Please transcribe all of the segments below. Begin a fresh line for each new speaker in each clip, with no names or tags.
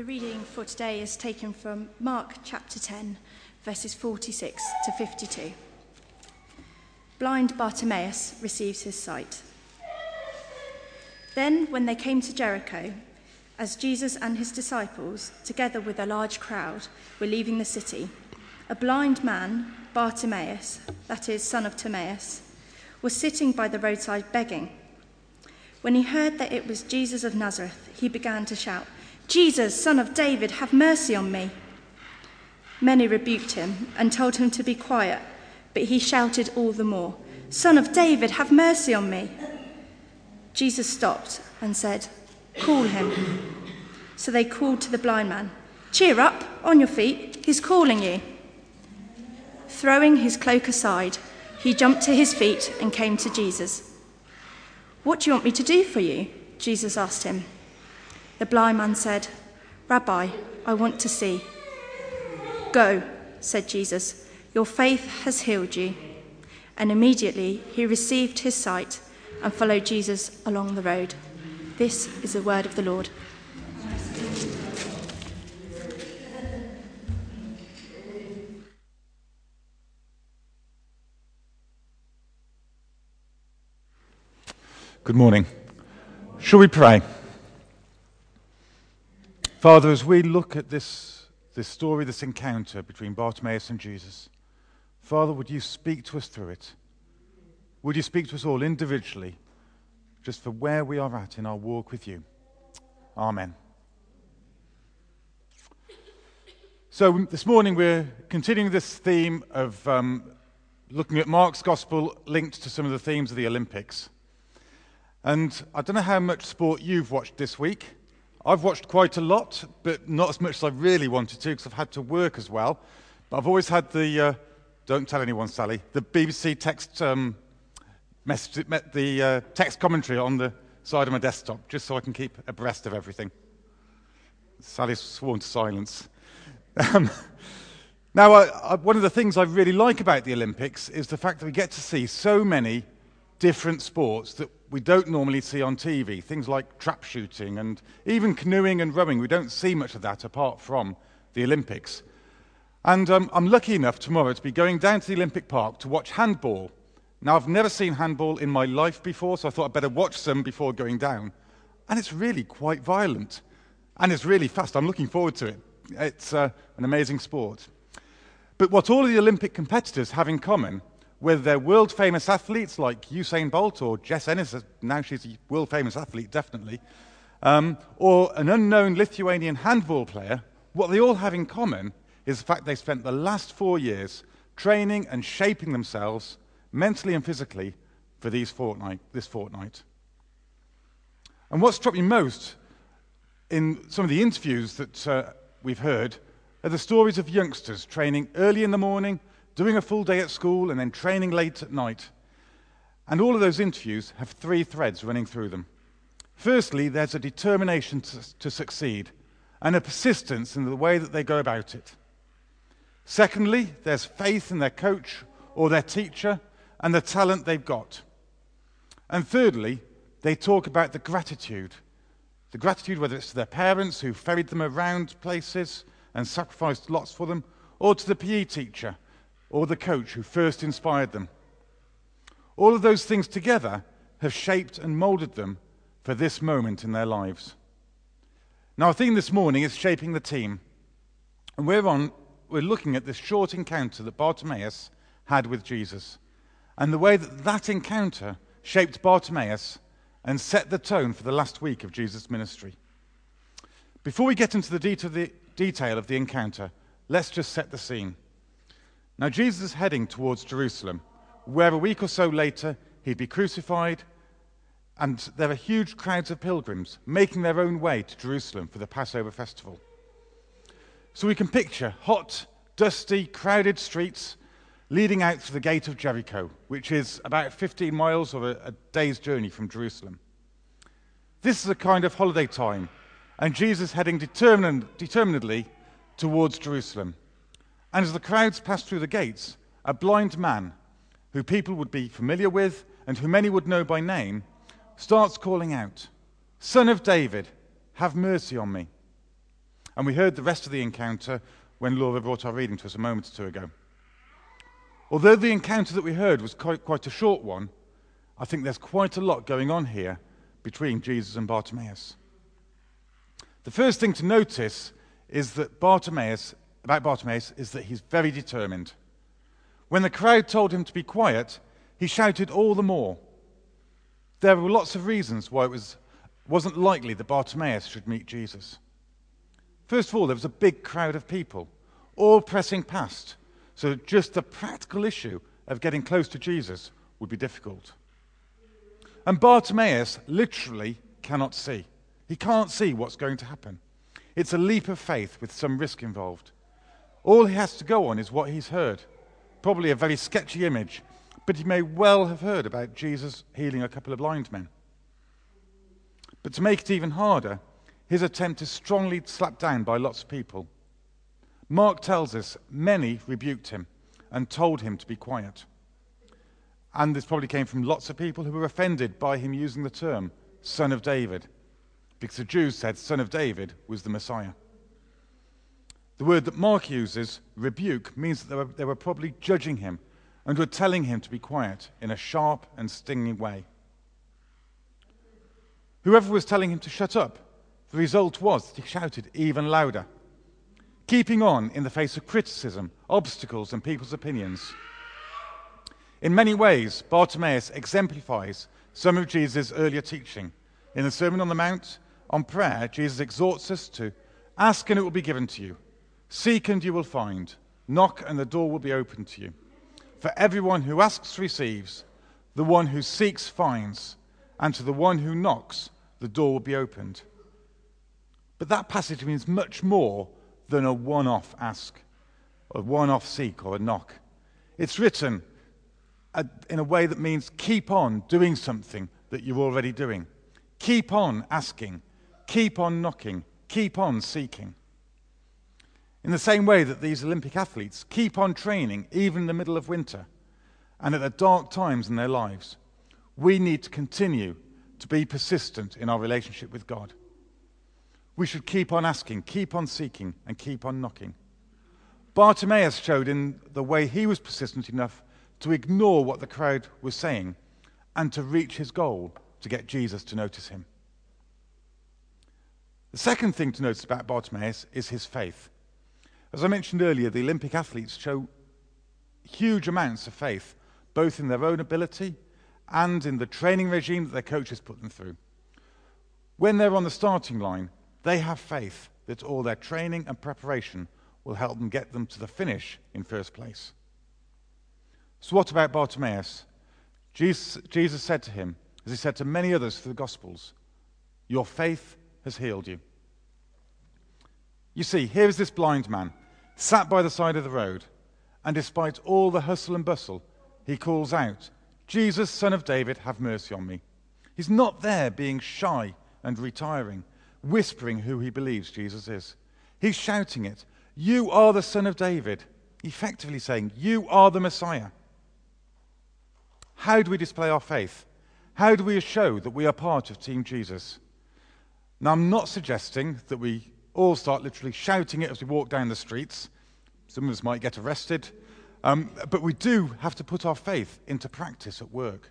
The reading for today is taken from Mark chapter 10, verses 46 to 52. Blind Bartimaeus receives his sight. Then, when they came to Jericho, as Jesus and his disciples, together with a large crowd, were leaving the city, a blind man, Bartimaeus, that is, son of Timaeus, was sitting by the roadside begging. When he heard that it was Jesus of Nazareth, he began to shout, Jesus, son of David, have mercy on me. Many rebuked him and told him to be quiet, but he shouted all the more, Son of David, have mercy on me. Jesus stopped and said, Call him. So they called to the blind man, Cheer up, on your feet, he's calling you. Throwing his cloak aside, he jumped to his feet and came to Jesus. What do you want me to do for you? Jesus asked him. The blind man said, Rabbi, I want to see. Go, said Jesus, your faith has healed you. And immediately he received his sight and followed Jesus along the road. This is the word of the Lord.
Good morning. Shall we pray? Father, as we look at this, this story, this encounter between Bartimaeus and Jesus, Father, would you speak to us through it? Would you speak to us all individually, just for where we are at in our walk with you? Amen. So, this morning we're continuing this theme of um, looking at Mark's gospel linked to some of the themes of the Olympics. And I don't know how much sport you've watched this week. I've watched quite a lot, but not as much as I really wanted to because I've had to work as well. But I've always had the, uh, don't tell anyone, Sally, the BBC text um, message, the uh, text commentary on the side of my desktop, just so I can keep abreast of everything. Sally's sworn to silence. Um, now, I, I, one of the things I really like about the Olympics is the fact that we get to see so many different sports that we don't normally see on TV. Things like trap shooting and even canoeing and rowing. We don't see much of that apart from the Olympics. And um, I'm lucky enough tomorrow to be going down to the Olympic Park to watch handball. Now, I've never seen handball in my life before, so I thought I'd better watch some before going down. And it's really quite violent. And it's really fast. I'm looking forward to it. It's uh, an amazing sport. But what all of the Olympic competitors have in common whether they're world famous athletes like Usain Bolt or Jess Ennis, now she's a world famous athlete, definitely, um, or an unknown Lithuanian handball player, what they all have in common is the fact they spent the last four years training and shaping themselves mentally and physically for fortnight, this fortnight. And what struck me most in some of the interviews that uh, we've heard are the stories of youngsters training early in the morning doing a full day at school, and then training late at night. And all of those interviews have three threads running through them. Firstly, there's a determination to, to succeed and a persistence in the way that they go about it. Secondly, there's faith in their coach or their teacher and the talent they've got. And thirdly, they talk about the gratitude. The gratitude, whether it's to their parents who ferried them around places and sacrificed lots for them, or to the PE teacher or the coach who first inspired them. All of those things together have shaped and molded them for this moment in their lives. Now, our theme this morning is shaping the team. And we're, on, we're looking at this short encounter that Bartimaeus had with Jesus and the way that that encounter shaped Bartimaeus and set the tone for the last week of Jesus' ministry. Before we get into the detail of the encounter, let's just set the scene. Now, Jesus is heading towards Jerusalem, where a week or so later he'd be crucified, and there are huge crowds of pilgrims making their own way to Jerusalem for the Passover festival. So we can picture hot, dusty, crowded streets leading out to the gate of Jericho, which is about 15 miles or a, a day's journey from Jerusalem. This is a kind of holiday time, and Jesus heading determinedly towards Jerusalem. And as the crowds passed through the gates, a blind man, who people would be familiar with and who many would know by name, starts calling out, Son of David, have mercy on me. And we heard the rest of the encounter when Laura brought our reading to us a moment or two ago. Although the encounter that we heard was quite, quite a short one, I think there's quite a lot going on here between Jesus and Bartimaeus. The first thing to notice is that Bartimaeus, about Bartimaeus, is that he's very determined. When the crowd told him to be quiet, he shouted all the more. There were lots of reasons why it was, wasn't likely that Bartimaeus should meet Jesus. First of all, there was a big crowd of people, all pressing past, so just the practical issue of getting close to Jesus would be difficult. And Bartimaeus literally cannot see. He can't see what's going to happen. It's a leap of faith with some risk involved. All he has to go on is what he's heard. Probably a very sketchy image, but he may well have heard about Jesus healing a couple of blind men. But to make it even harder, his attempt is strongly slapped down by lots of people. Mark tells us many rebuked him and told him to be quiet. And this probably came from lots of people who were offended by him using the term son of David, because the Jews said son of David was the Messiah. The word that Mark uses, rebuke, means that they were, they were probably judging him and were telling him to be quiet in a sharp and stinging way. Whoever was telling him to shut up, the result was that he shouted even louder, keeping on in the face of criticism, obstacles, and people's opinions. In many ways, Bartimaeus exemplifies some of Jesus' earlier teaching. In the Sermon on the Mount, on prayer, Jesus exhorts us to ask and it will be given to you, seek and you will find, knock and the door will be opened to you. For everyone who asks receives, the one who seeks finds, and to the one who knocks, the door will be opened. But that passage means much more than a one off ask, a one off seek, or a knock. It's written uh, in a way that means keep on doing something that you're already doing. Keep on asking. Keep on knocking. Keep on seeking. In the same way that these Olympic athletes keep on training even in the middle of winter and at the dark times in their lives, we need to continue to be persistent in our relationship with God. We should keep on asking, keep on seeking, and keep on knocking. Bartimaeus showed in the way he was persistent enough to ignore what the crowd was saying and to reach his goal to get Jesus to notice him. The second thing to notice about Bartimaeus is his faith. As I mentioned earlier, the Olympic athletes show huge amounts of faith, both in their own ability and in the training regime that their coaches put them through. When they're on the starting line, they have faith that all their training and preparation will help them get them to the finish in first place. So, what about Bartimaeus? Jesus, Jesus said to him, as he said to many others through the Gospels, Your faith has healed you. You see, here is this blind man, sat by the side of the road, and despite all the hustle and bustle, he calls out, Jesus, son of David, have mercy on me. He's not there being shy and retiring, whispering who he believes Jesus is. He's shouting it, You are the son of David, effectively saying, You are the Messiah. How do we display our faith? How do we show that we are part of Team Jesus? Now, I'm not suggesting that we all start literally shouting it as we walk down the streets. Some of us might get arrested. Um, but we do have to put our faith into practice at work,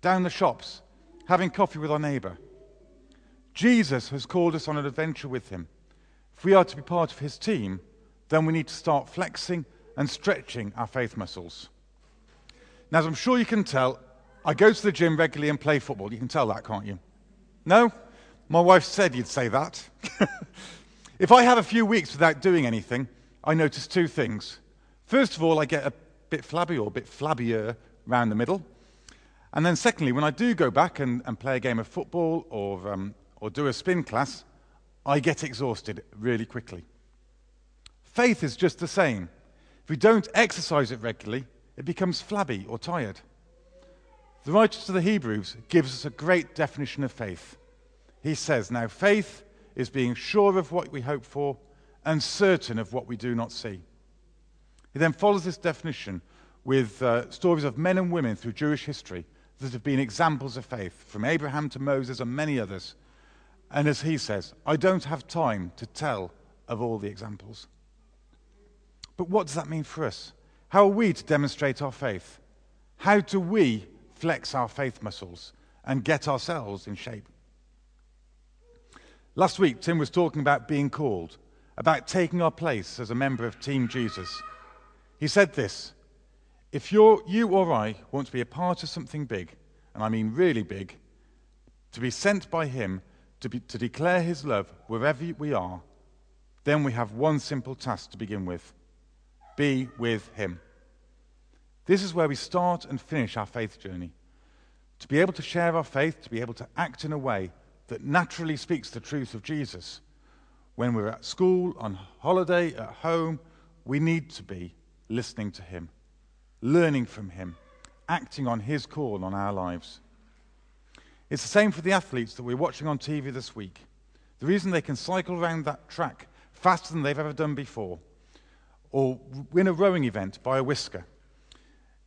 down the shops, having coffee with our neighbor. Jesus has called us on an adventure with him. If we are to be part of his team, then we need to start flexing and stretching our faith muscles. Now, as I'm sure you can tell, I go to the gym regularly and play football. You can tell that, can't you? No? My wife said you'd say that. if I have a few weeks without doing anything, I notice two things. First of all, I get a bit flabby or a bit flabbier around the middle. And then, secondly, when I do go back and, and play a game of football or, um, or do a spin class, I get exhausted really quickly. Faith is just the same. If we don't exercise it regularly, it becomes flabby or tired. The writer to the Hebrews gives us a great definition of faith. He says, Now faith is being sure of what we hope for and certain of what we do not see. He then follows this definition with uh, stories of men and women through Jewish history that have been examples of faith, from Abraham to Moses and many others. And as he says, I don't have time to tell of all the examples. But what does that mean for us? How are we to demonstrate our faith? How do we flex our faith muscles and get ourselves in shape? Last week, Tim was talking about being called, about taking our place as a member of Team Jesus. He said this If you're, you or I want to be a part of something big, and I mean really big, to be sent by Him to, be, to declare His love wherever we are, then we have one simple task to begin with be with Him. This is where we start and finish our faith journey. To be able to share our faith, to be able to act in a way that naturally speaks the truth of Jesus. When we're at school, on holiday, at home, we need to be listening to Him, learning from Him, acting on His call on our lives. It's the same for the athletes that we're watching on TV this week. The reason they can cycle around that track faster than they've ever done before, or win a rowing event by a whisker,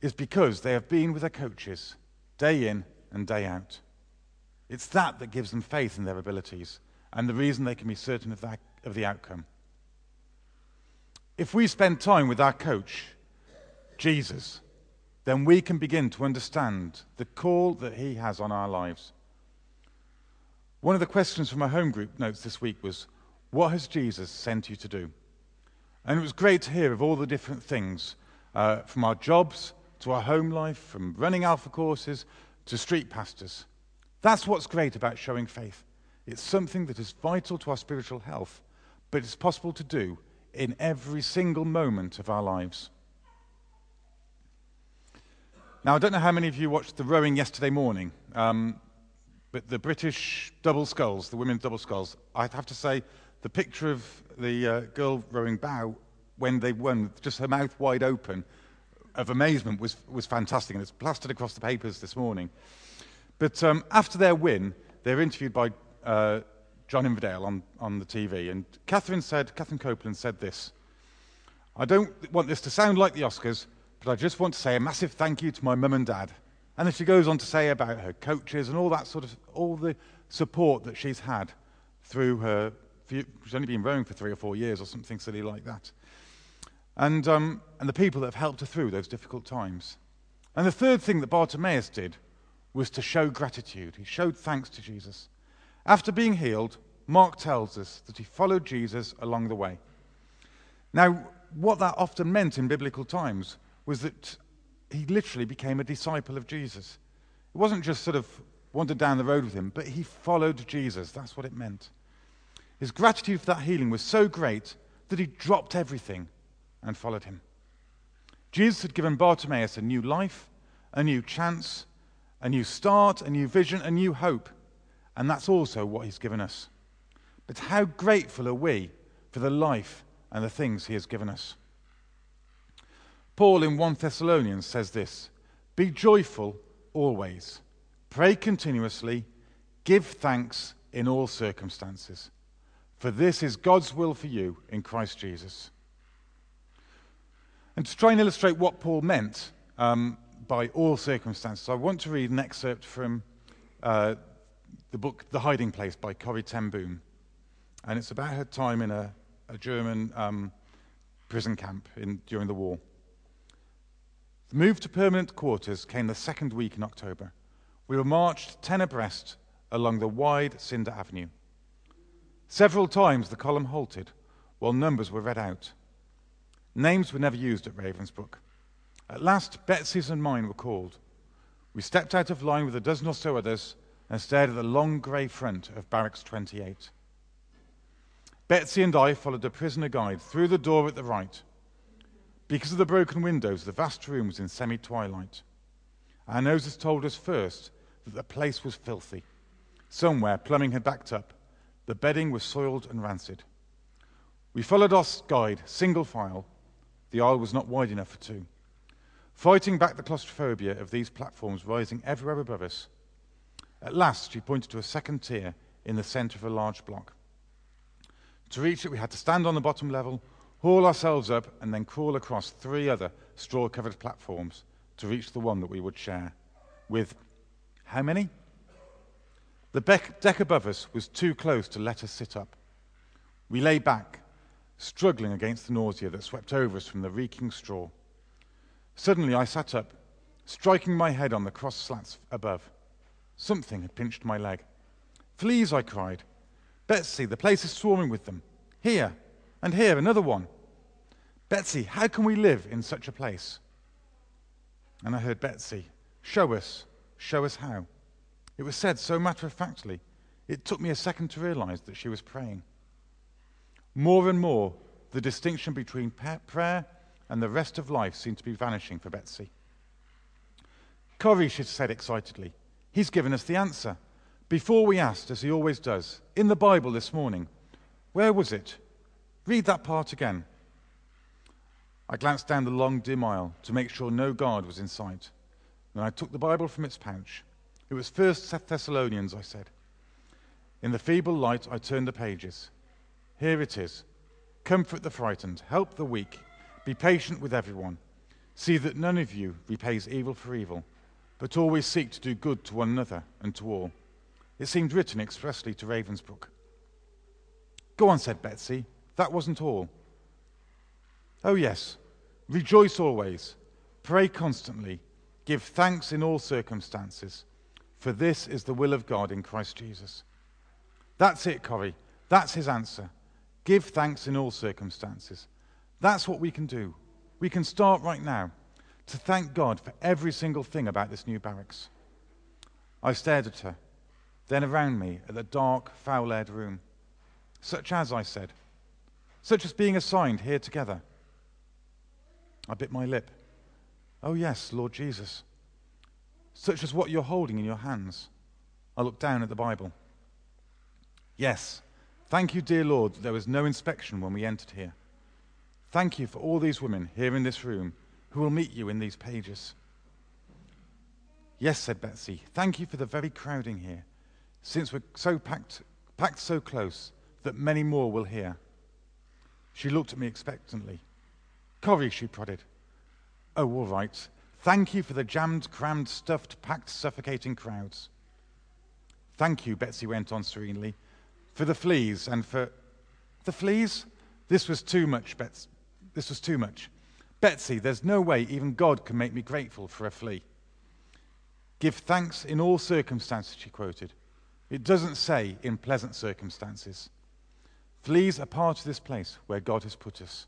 is because they have been with their coaches day in and day out. It's that that gives them faith in their abilities and the reason they can be certain of, that, of the outcome. If we spend time with our coach, Jesus, then we can begin to understand the call that he has on our lives. One of the questions from our home group notes this week was, What has Jesus sent you to do? And it was great to hear of all the different things, uh, from our jobs to our home life, from running alpha courses to street pastors. That's what's great about showing faith. It's something that is vital to our spiritual health, but it's possible to do in every single moment of our lives. Now, I don't know how many of you watched the rowing yesterday morning, um, but the British double sculls, the women's double sculls, I'd have to say the picture of the uh, girl rowing bow when they won, just her mouth wide open of amazement, was, was fantastic. And it's plastered across the papers this morning. But um, after their win, they were interviewed by uh, John Inverdale on, on the TV. And Katherine said, Katherine Copeland said this I don't want this to sound like the Oscars, but I just want to say a massive thank you to my mum and dad. And then she goes on to say about her coaches and all that sort of, all the support that she's had through her, she's only been rowing for three or four years or something silly like that. And, um, and the people that have helped her through those difficult times. And the third thing that Bartimaeus did was to show gratitude. He showed thanks to Jesus. After being healed, Mark tells us that he followed Jesus along the way. Now, what that often meant in biblical times was that he literally became a disciple of Jesus. It wasn't just sort of wandered down the road with him, but he followed Jesus. That's what it meant. His gratitude for that healing was so great that he dropped everything and followed him. Jesus had given Bartimaeus a new life, a new chance, a new start, a new vision, a new hope. And that's also what he's given us. But how grateful are we for the life and the things he has given us? Paul in 1 Thessalonians says this Be joyful always, pray continuously, give thanks in all circumstances, for this is God's will for you in Christ Jesus. And to try and illustrate what Paul meant um, by all circumstances, I want to read an excerpt from uh, the book The Hiding Place by Corrie ten Boom. And it's about her time in a, a German um, prison camp in, during the war. The move to permanent quarters came the second week in October. We were marched ten abreast along the wide cinder avenue. Several times the column halted while numbers were read out. Names were never used at Ravensbrück. At last, Betsy's and mine were called. We stepped out of line with a dozen or so others and stared at the long grey front of Barracks 28. Betsy and I followed the prisoner guide through the door at the right. Because of the broken windows, the vast room was in semi twilight. Our noses told us first that the place was filthy. Somewhere, plumbing had backed up. The bedding was soiled and rancid. We followed our guide, single file, the aisle was not wide enough for two. Fighting back the claustrophobia of these platforms rising everywhere above us, at last she pointed to a second tier in the center of a large block. To reach it, we had to stand on the bottom level, haul ourselves up, and then crawl across three other straw covered platforms to reach the one that we would share. With how many? The deck above us was too close to let us sit up. We lay back, struggling against the nausea that swept over us from the reeking straw. Suddenly I sat up, striking my head on the cross slats above. Something had pinched my leg. Fleas, I cried. Betsy, the place is swarming with them. Here, and here, another one. Betsy, how can we live in such a place? And I heard Betsy, show us, show us how. It was said so matter of factly, it took me a second to realize that she was praying. More and more, the distinction between prayer and the rest of life seemed to be vanishing for Betsy. Koresh said excitedly, He's given us the answer. Before we asked, as he always does, in the Bible this morning, where was it? Read that part again. I glanced down the long, dim aisle to make sure no guard was in sight. Then I took the Bible from its pouch. It was First Thessalonians, I said. In the feeble light, I turned the pages. Here it is Comfort the frightened, help the weak, be patient with everyone. See that none of you repays evil for evil, but always seek to do good to one another and to all. It seemed written expressly to Ravensbrück. Go on, said Betsy. That wasn't all. Oh, yes. Rejoice always. Pray constantly. Give thanks in all circumstances, for this is the will of God in Christ Jesus. That's it, Corrie. That's his answer. Give thanks in all circumstances. That's what we can do. We can start right now to thank God for every single thing about this new barracks. I stared at her, then around me at the dark, foul aired room. Such as, I said, such as being assigned here together. I bit my lip. Oh, yes, Lord Jesus. Such as what you're holding in your hands. I looked down at the Bible. Yes, thank you, dear Lord, there was no inspection when we entered here. Thank you for all these women here in this room who will meet you in these pages. Yes, said Betsy, thank you for the very crowding here, since we're so packed, packed so close that many more will hear. She looked at me expectantly. Corrie, she prodded. Oh, all right. Thank you for the jammed, crammed, stuffed, packed, suffocating crowds. Thank you, Betsy went on serenely, for the fleas and for. The fleas? This was too much, Betsy. This was too much. Betsy, there's no way even God can make me grateful for a flea. Give thanks in all circumstances, she quoted. It doesn't say in pleasant circumstances. Fleas are part of this place where God has put us.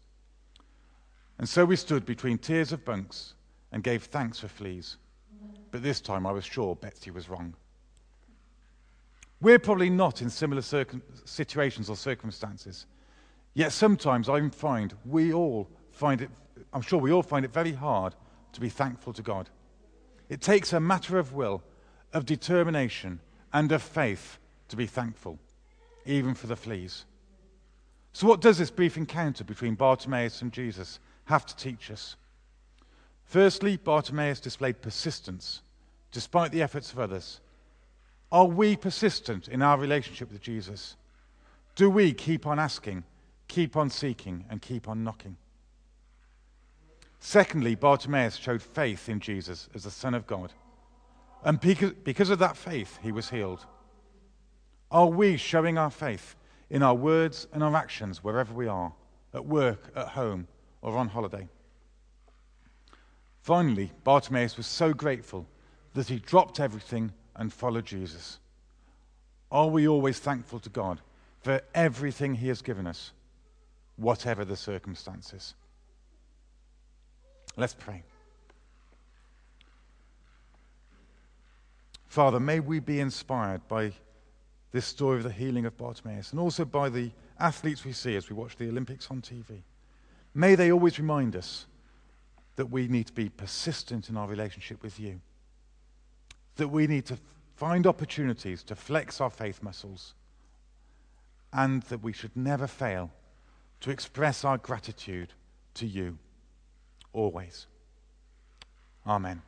And so we stood between tiers of bunks and gave thanks for fleas. But this time I was sure Betsy was wrong. We're probably not in similar situations or circumstances. Yet sometimes I find we all find it, I'm sure we all find it very hard to be thankful to God. It takes a matter of will, of determination, and of faith to be thankful, even for the fleas. So, what does this brief encounter between Bartimaeus and Jesus have to teach us? Firstly, Bartimaeus displayed persistence despite the efforts of others. Are we persistent in our relationship with Jesus? Do we keep on asking, keep on seeking, and keep on knocking? Secondly, Bartimaeus showed faith in Jesus as the Son of God. And because of that faith, he was healed. Are we showing our faith in our words and our actions wherever we are, at work, at home, or on holiday? Finally, Bartimaeus was so grateful that he dropped everything and followed Jesus. Are we always thankful to God for everything he has given us, whatever the circumstances? Let's pray. Father, may we be inspired by this story of the healing of Bartimaeus and also by the athletes we see as we watch the Olympics on TV. May they always remind us that we need to be persistent in our relationship with you, that we need to find opportunities to flex our faith muscles, and that we should never fail to express our gratitude to you always. Amen.